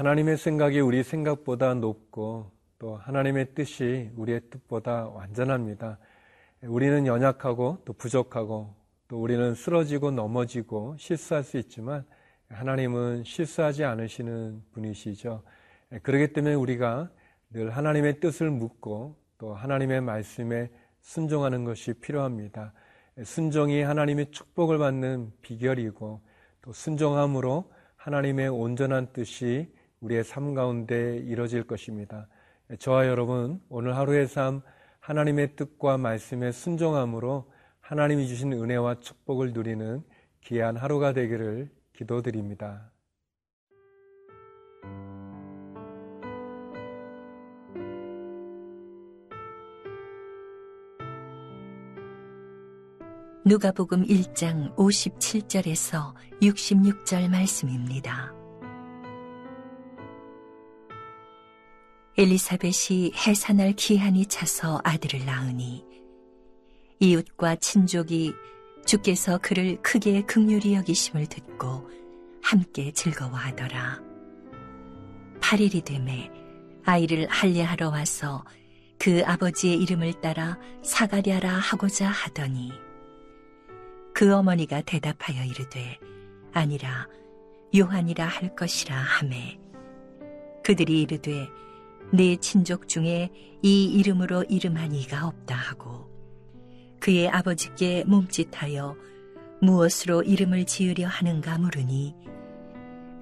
하나님의 생각이 우리 생각보다 높고 또 하나님의 뜻이 우리의 뜻보다 완전합니다. 우리는 연약하고 또 부족하고 또 우리는 쓰러지고 넘어지고 실수할 수 있지만 하나님은 실수하지 않으시는 분이시죠. 그렇기 때문에 우리가 늘 하나님의 뜻을 묻고 또 하나님의 말씀에 순종하는 것이 필요합니다. 순종이 하나님의 축복을 받는 비결이고 또 순종함으로 하나님의 온전한 뜻이 우리의 삶 가운데 이뤄질 것입니다. 저와 여러분, 오늘 하루의 삶 하나님의 뜻과 말씀에 순종함으로 하나님이 주신 은혜와 축복을 누리는 귀한 하루가 되기를 기도드립니다. 누가복음 1장 57절에서 66절 말씀입니다. 엘리사벳이 해산할 기한이 차서 아들을 낳으니 이웃과 친족이 주께서 그를 크게 극률히 여기심을 듣고 함께 즐거워하더라. 8일이 되매 아이를 할례하러 와서 그 아버지의 이름을 따라 사가랴라 하고자 하더니 그 어머니가 대답하여 이르되 아니라 요한이라 할 것이라 하매 그들이 이르되 내 친족 중에 이 이름으로 이름한 이가 없다 하고 그의 아버지께 몸짓하여 무엇으로 이름을 지으려 하는가 물으니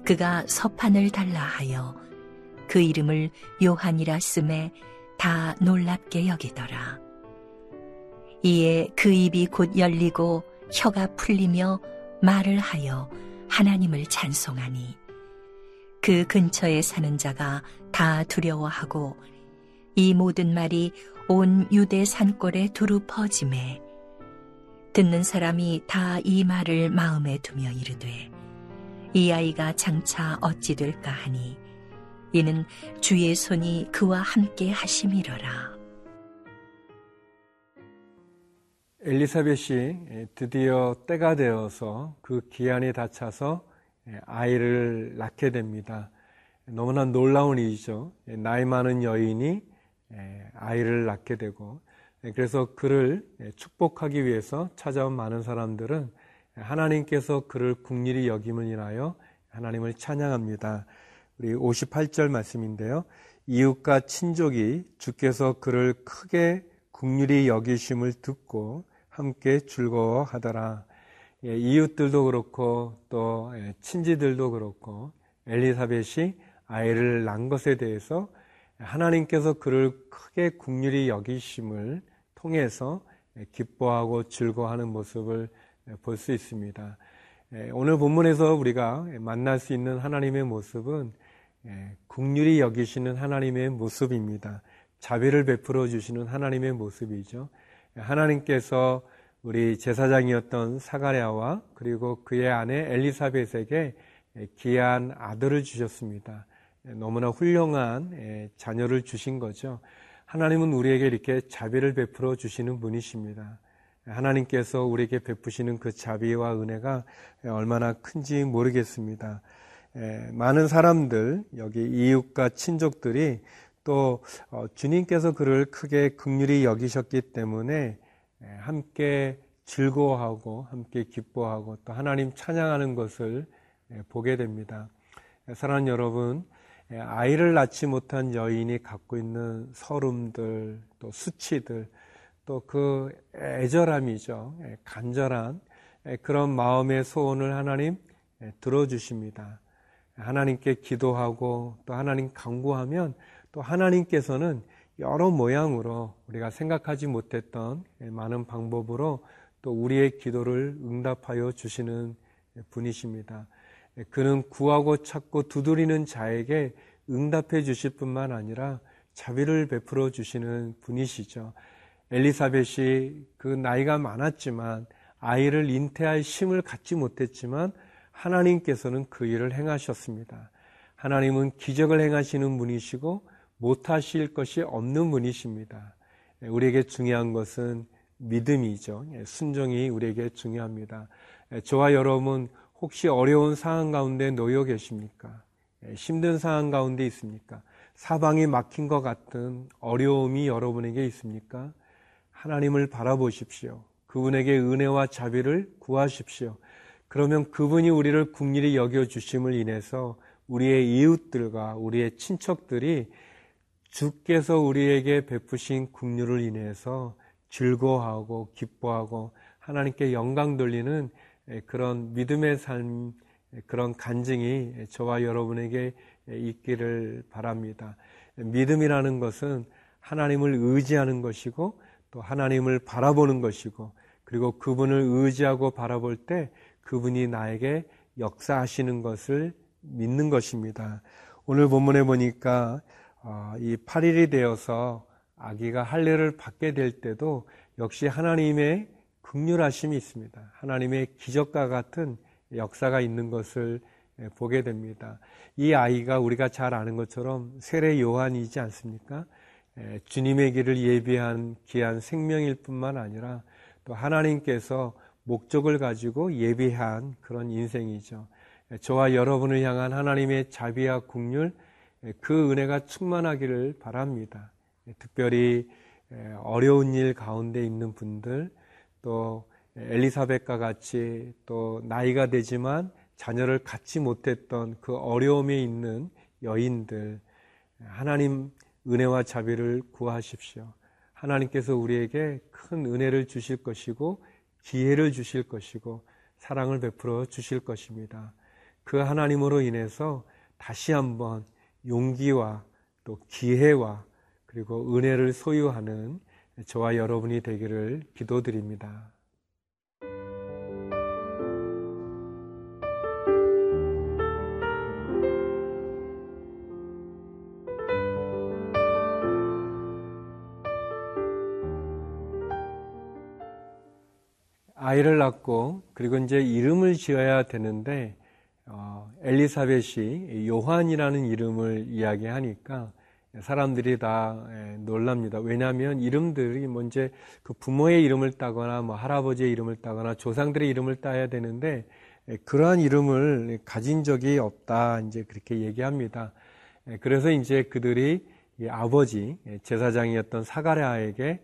그가 서판을 달라 하여 그 이름을 요한이라 쓰매 다 놀랍게 여기더라. 이에 그 입이 곧 열리고 혀가 풀리며 말을 하여 하나님을 찬송하니 그 근처에 사는 자가 다 두려워하고 이 모든 말이 온 유대 산골에 두루 퍼짐에 듣는 사람이 다 이 말을 마음에 두며 이르되 이 아이가 장차 어찌 될까 하니 이는 주의 손이 그와 함께 하심이러라. 엘리사벳이 드디어 때가 되어서 그 기한이 닫혀서 아이를 낳게 됩니다. 너무나 놀라운 일이죠. 나이 많은 여인이 아이를 낳게 되고 그래서 그를 축복하기 위해서 찾아온 많은 사람들은 하나님께서 그를 국리이 여김을 인하여 하나님을 찬양합니다. 우리 58절 말씀인데요. 이웃과 친족이 주께서 그를 크게 국률이 여기심을 듣고 함께 즐거워하더라. 예, 이웃들도 그렇고 또 예, 친지들도 그렇고 엘리사벳이 아이를 낳은 것에 대해서 하나님께서 그를 크게 국률이 여기심을 통해서 예, 기뻐하고 즐거워하는 모습을 볼 수 있습니다. 오늘 본문에서 우리가 만날 수 있는 하나님의 모습은 국률이 여기시는 하나님의 모습입니다. 자비를 베풀어 주시는 하나님의 모습이죠. 하나님께서 우리 제사장이었던 사가랴와 그리고 그의 아내 엘리사벳에게 귀한 아들을 주셨습니다. 너무나 훌륭한 자녀를 주신 거죠. 하나님은 우리에게 이렇게 자비를 베풀어 주시는 분이십니다. 하나님께서 우리에게 베푸시는 그 자비와 은혜가 얼마나 큰지 모르겠습니다. 많은 사람들, 여기 이웃과 친족들이 또 어, 주님께서 그를 크게 극률히 여기셨기 때문에 함께 즐거워하고 함께 기뻐하고 또 하나님 찬양하는 것을 보게 됩니다. 사랑하는 여러분, 아이를 낳지 못한 여인이 갖고 있는 서름들, 또 수치들, 또 그 애절함이죠. 간절한 그런 마음의 소원을 하나님 들어주십니다. 하나님께 기도하고 또 하나님 강구하면 또 하나님께서는 여러 모양으로 우리가 생각하지 못했던 많은 방법으로 또 우리의 기도를 응답하여 주시는 분이십니다. 그는 구하고 찾고 두드리는 자에게 응답해 주실 뿐만 아니라 자비를 베풀어 주시는 분이시죠. 엘리사벳이 그 나이가 많았지만 아이를 잉태할 힘을 갖지 못했지만 하나님께서는 그 일을 행하셨습니다. 하나님은 기적을 행하시는 분이시고 못하실 것이 없는 분이십니다. 우리에게 중요한 것은 믿음이죠. 순종이 우리에게 중요합니다. 저와 여러분 혹시 어려운 상황 가운데 놓여 계십니까? 힘든 상황 가운데 있습니까? 사방이 막힌 것 같은 어려움이 여러분에게 있습니까? 하나님을 바라보십시오. 그분에게 은혜와 자비를 구하십시오. 그러면 그분이 우리를 국리히 여겨 주심을 인해서 우리의 이웃들과 우리의 친척들이 주께서 우리에게 베푸신 국류를 인해서 즐거워하고 기뻐하고 하나님께 영광 돌리는 그런 믿음의 삶, 그런 간증이 저와 여러분에게 있기를 바랍니다. 믿음이라는 것은 하나님을 의지하는 것이고 또 하나님을 바라보는 것이고 그리고 그분을 의지하고 바라볼 때 그분이 나에게 역사하시는 것을 믿는 것입니다. 오늘 본문에 보니까 어, 이 8일이 되어서 아기가 할례를 받게 될 때도 역시 하나님의 극률하심이 있습니다. 하나님의 기적과 같은 역사가 있는 것을 보게 됩니다. 이 아이가 우리가 잘 아는 것처럼 세례 요한이지 않습니까? 주님의 길을 예비한 귀한 생명일 뿐만 아니라 또 하나님께서 목적을 가지고 예비한 그런 인생이죠. 저와 여러분을 향한 하나님의 자비와 국률, 그 은혜가 충만하기를 바랍니다. 특별히 어려운 일 가운데 있는 분들, 또 엘리사벳과 같이 또 나이가 되지만 자녀를 갖지 못했던 그 어려움에 있는 여인들, 하나님 은혜와 자비를 구하십시오. 하나님께서 우리에게 큰 은혜를 주실 것이고, 기회를 주실 것이고, 사랑을 베풀어 주실 것입니다. 그 하나님으로 인해서 다시 한번 용기와 또 기회와 그리고 은혜를 소유하는 저와 여러분이 되기를 기도드립니다. 아이를 낳고 그리고 이제 이름을 지어야 되는데 어, 엘리사벳이 요한이라는 이름을 이야기하니까 사람들이 다 예, 놀랍니다. 왜냐하면 이름들이 먼저 뭐그 부모의 이름을 따거나 뭐 할아버지의 이름을 따거나 조상들의 이름을 따야 되는데 예, 그러한 이름을 가진 적이 없다. 이제 그렇게 얘기합니다. 예, 그래서 이제 그들이 아버지 제사장이었던 사가랴에게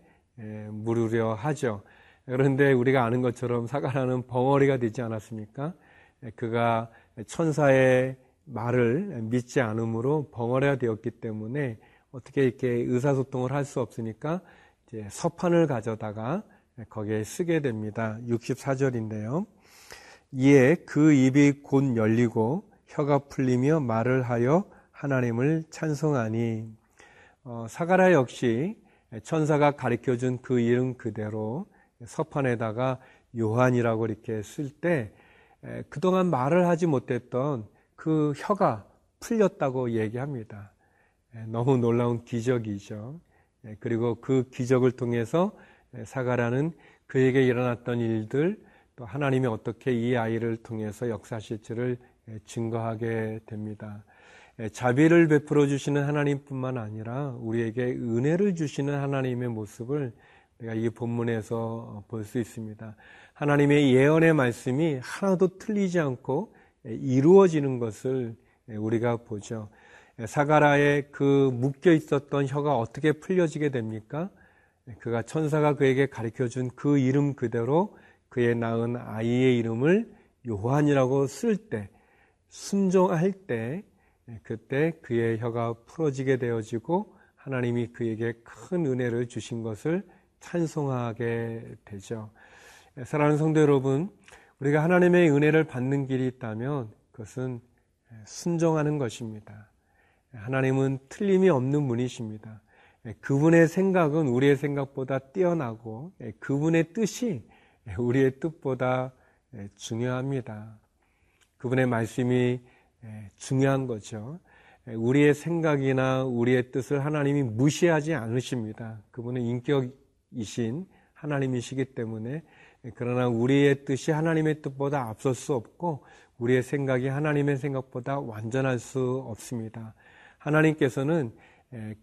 물으려 하죠. 그런데 우리가 아는 것처럼 사가랴는 벙어리가 되지 않았습니까? 그가 천사의 말을 믿지 않으므로 벙어리가 되었기 때문에 어떻게 이렇게 의사소통을 할 수 없으니까 이제 서판을 가져다가 거기에 쓰게 됩니다. 64절인데요. 이에 그 입이 곧 열리고 혀가 풀리며 말을 하여 하나님을 찬송하니 어, 사가라 역시 천사가 가르쳐 준 그 이름 그대로 서판에다가 요한이라고 이렇게 쓸 때 그동안 말을 하지 못했던 그 혀가 풀렸다고 얘기합니다. 너무 놀라운 기적이죠. 그리고 그 기적을 통해서 사가라는 그에게 일어났던 일들 또 하나님이 어떻게 이 아이를 통해서 역사실지를 증거하게 됩니다. 자비를 베풀어 주시는 하나님뿐만 아니라 우리에게 은혜를 주시는 하나님의 모습을 우리가 이 본문에서 볼 수 있습니다. 하나님의 예언의 말씀이 하나도 틀리지 않고 이루어지는 것을 우리가 보죠. 사가라의 그 묶여 있었던 혀가 어떻게 풀려지게 됩니까? 그가 천사가 그에게 가르쳐 준 그 이름 그대로 그의 낳은 아이의 이름을 요한이라고 쓸 때, 순종할 때, 그때 그의 혀가 풀어지게 되어지고 하나님이 그에게 큰 은혜를 주신 것을 찬송하게 되죠. 사랑하는 성도 여러분, 우리가 하나님의 은혜를 받는 길이 있다면 그것은 순종하는 것입니다. 하나님은 틀림이 없는 분이십니다. 그분의 생각은 우리의 생각보다 뛰어나고 그분의 뜻이 우리의 뜻보다 중요합니다. 그분의 말씀이 중요한 거죠. 우리의 생각이나 우리의 뜻을 하나님이 무시하지 않으십니다. 그분은 인격이신 하나님이시기 때문에 그러나 우리의 뜻이 하나님의 뜻보다 앞설 수 없고 우리의 생각이 하나님의 생각보다 완전할 수 없습니다. 하나님께서는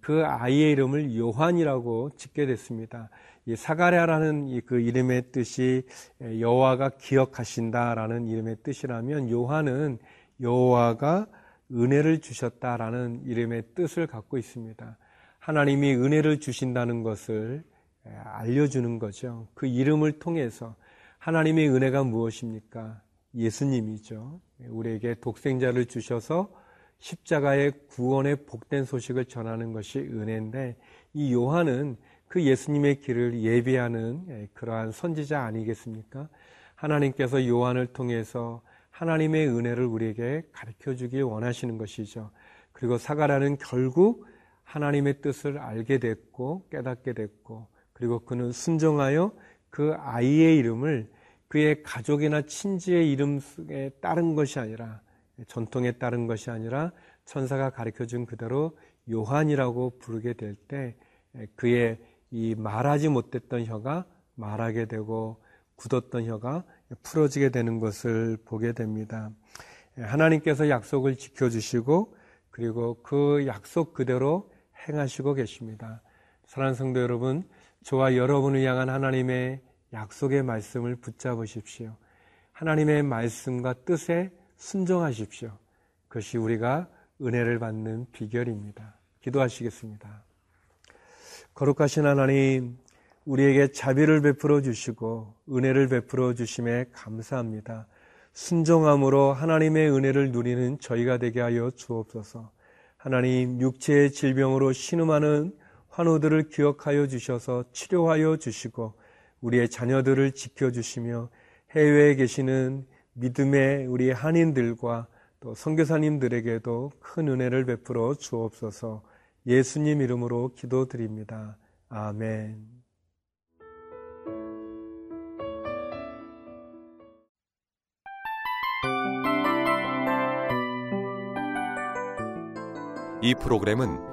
그 아이의 이름을 요한이라고 짓게 됐습니다. 이 사가랴라는 그 이름의 뜻이 여호와가 기억하신다라는 이름의 뜻이라면 요한은 여호와가 은혜를 주셨다라는 이름의 뜻을 갖고 있습니다. 하나님이 은혜를 주신다는 것을 알려주는 거죠. 그 이름을 통해서 하나님의 은혜가 무엇입니까? 예수님이죠. 우리에게 독생자를 주셔서 십자가의 구원의 복된 소식을 전하는 것이 은혜인데 이 요한은 그 예수님의 길을 예비하는 그러한 선지자 아니겠습니까? 하나님께서 요한을 통해서 하나님의 은혜를 우리에게 가르쳐 주길 원하시는 것이죠. 그리고 사가라는 결국 하나님의 뜻을 알게 됐고 깨닫게 됐고 그리고 그는 순종하여 그 아이의 이름을 그의 가족이나 친지의 이름 속에 따른 것이 아니라 전통에 따른 것이 아니라 천사가 가르쳐 준 그대로 요한이라고 부르게 될 때 그의 이 말하지 못했던 혀가 말하게 되고 굳었던 혀가 풀어지게 되는 것을 보게 됩니다. 하나님께서 약속을 지켜주시고 그리고 그 약속 그대로 행하시고 계십니다. 사랑하는 성도 여러분, 저와 여러분을 향한 하나님의 약속의 말씀을 붙잡으십시오. 하나님의 말씀과 뜻에 순종하십시오. 그것이 우리가 은혜를 받는 비결입니다. 기도하시겠습니다. 거룩하신 하나님, 우리에게 자비를 베풀어 주시고 은혜를 베풀어 주심에 감사합니다. 순종함으로 하나님의 은혜를 누리는 저희가 되게 하여 주옵소서. 하나님 육체의 질병으로 신음하는 환우들을 기억하여 주셔서 치료하여 주시고 우리의 자녀들을 지켜 주시며 해외에 계시는 믿음의 우리 한인들과 또 선교사님들에게도 큰 은혜를 베풀어 주옵소서. 예수님 이름으로 기도드립니다. 아멘. 이 프로그램은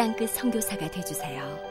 땅끝 성교사가 되주세요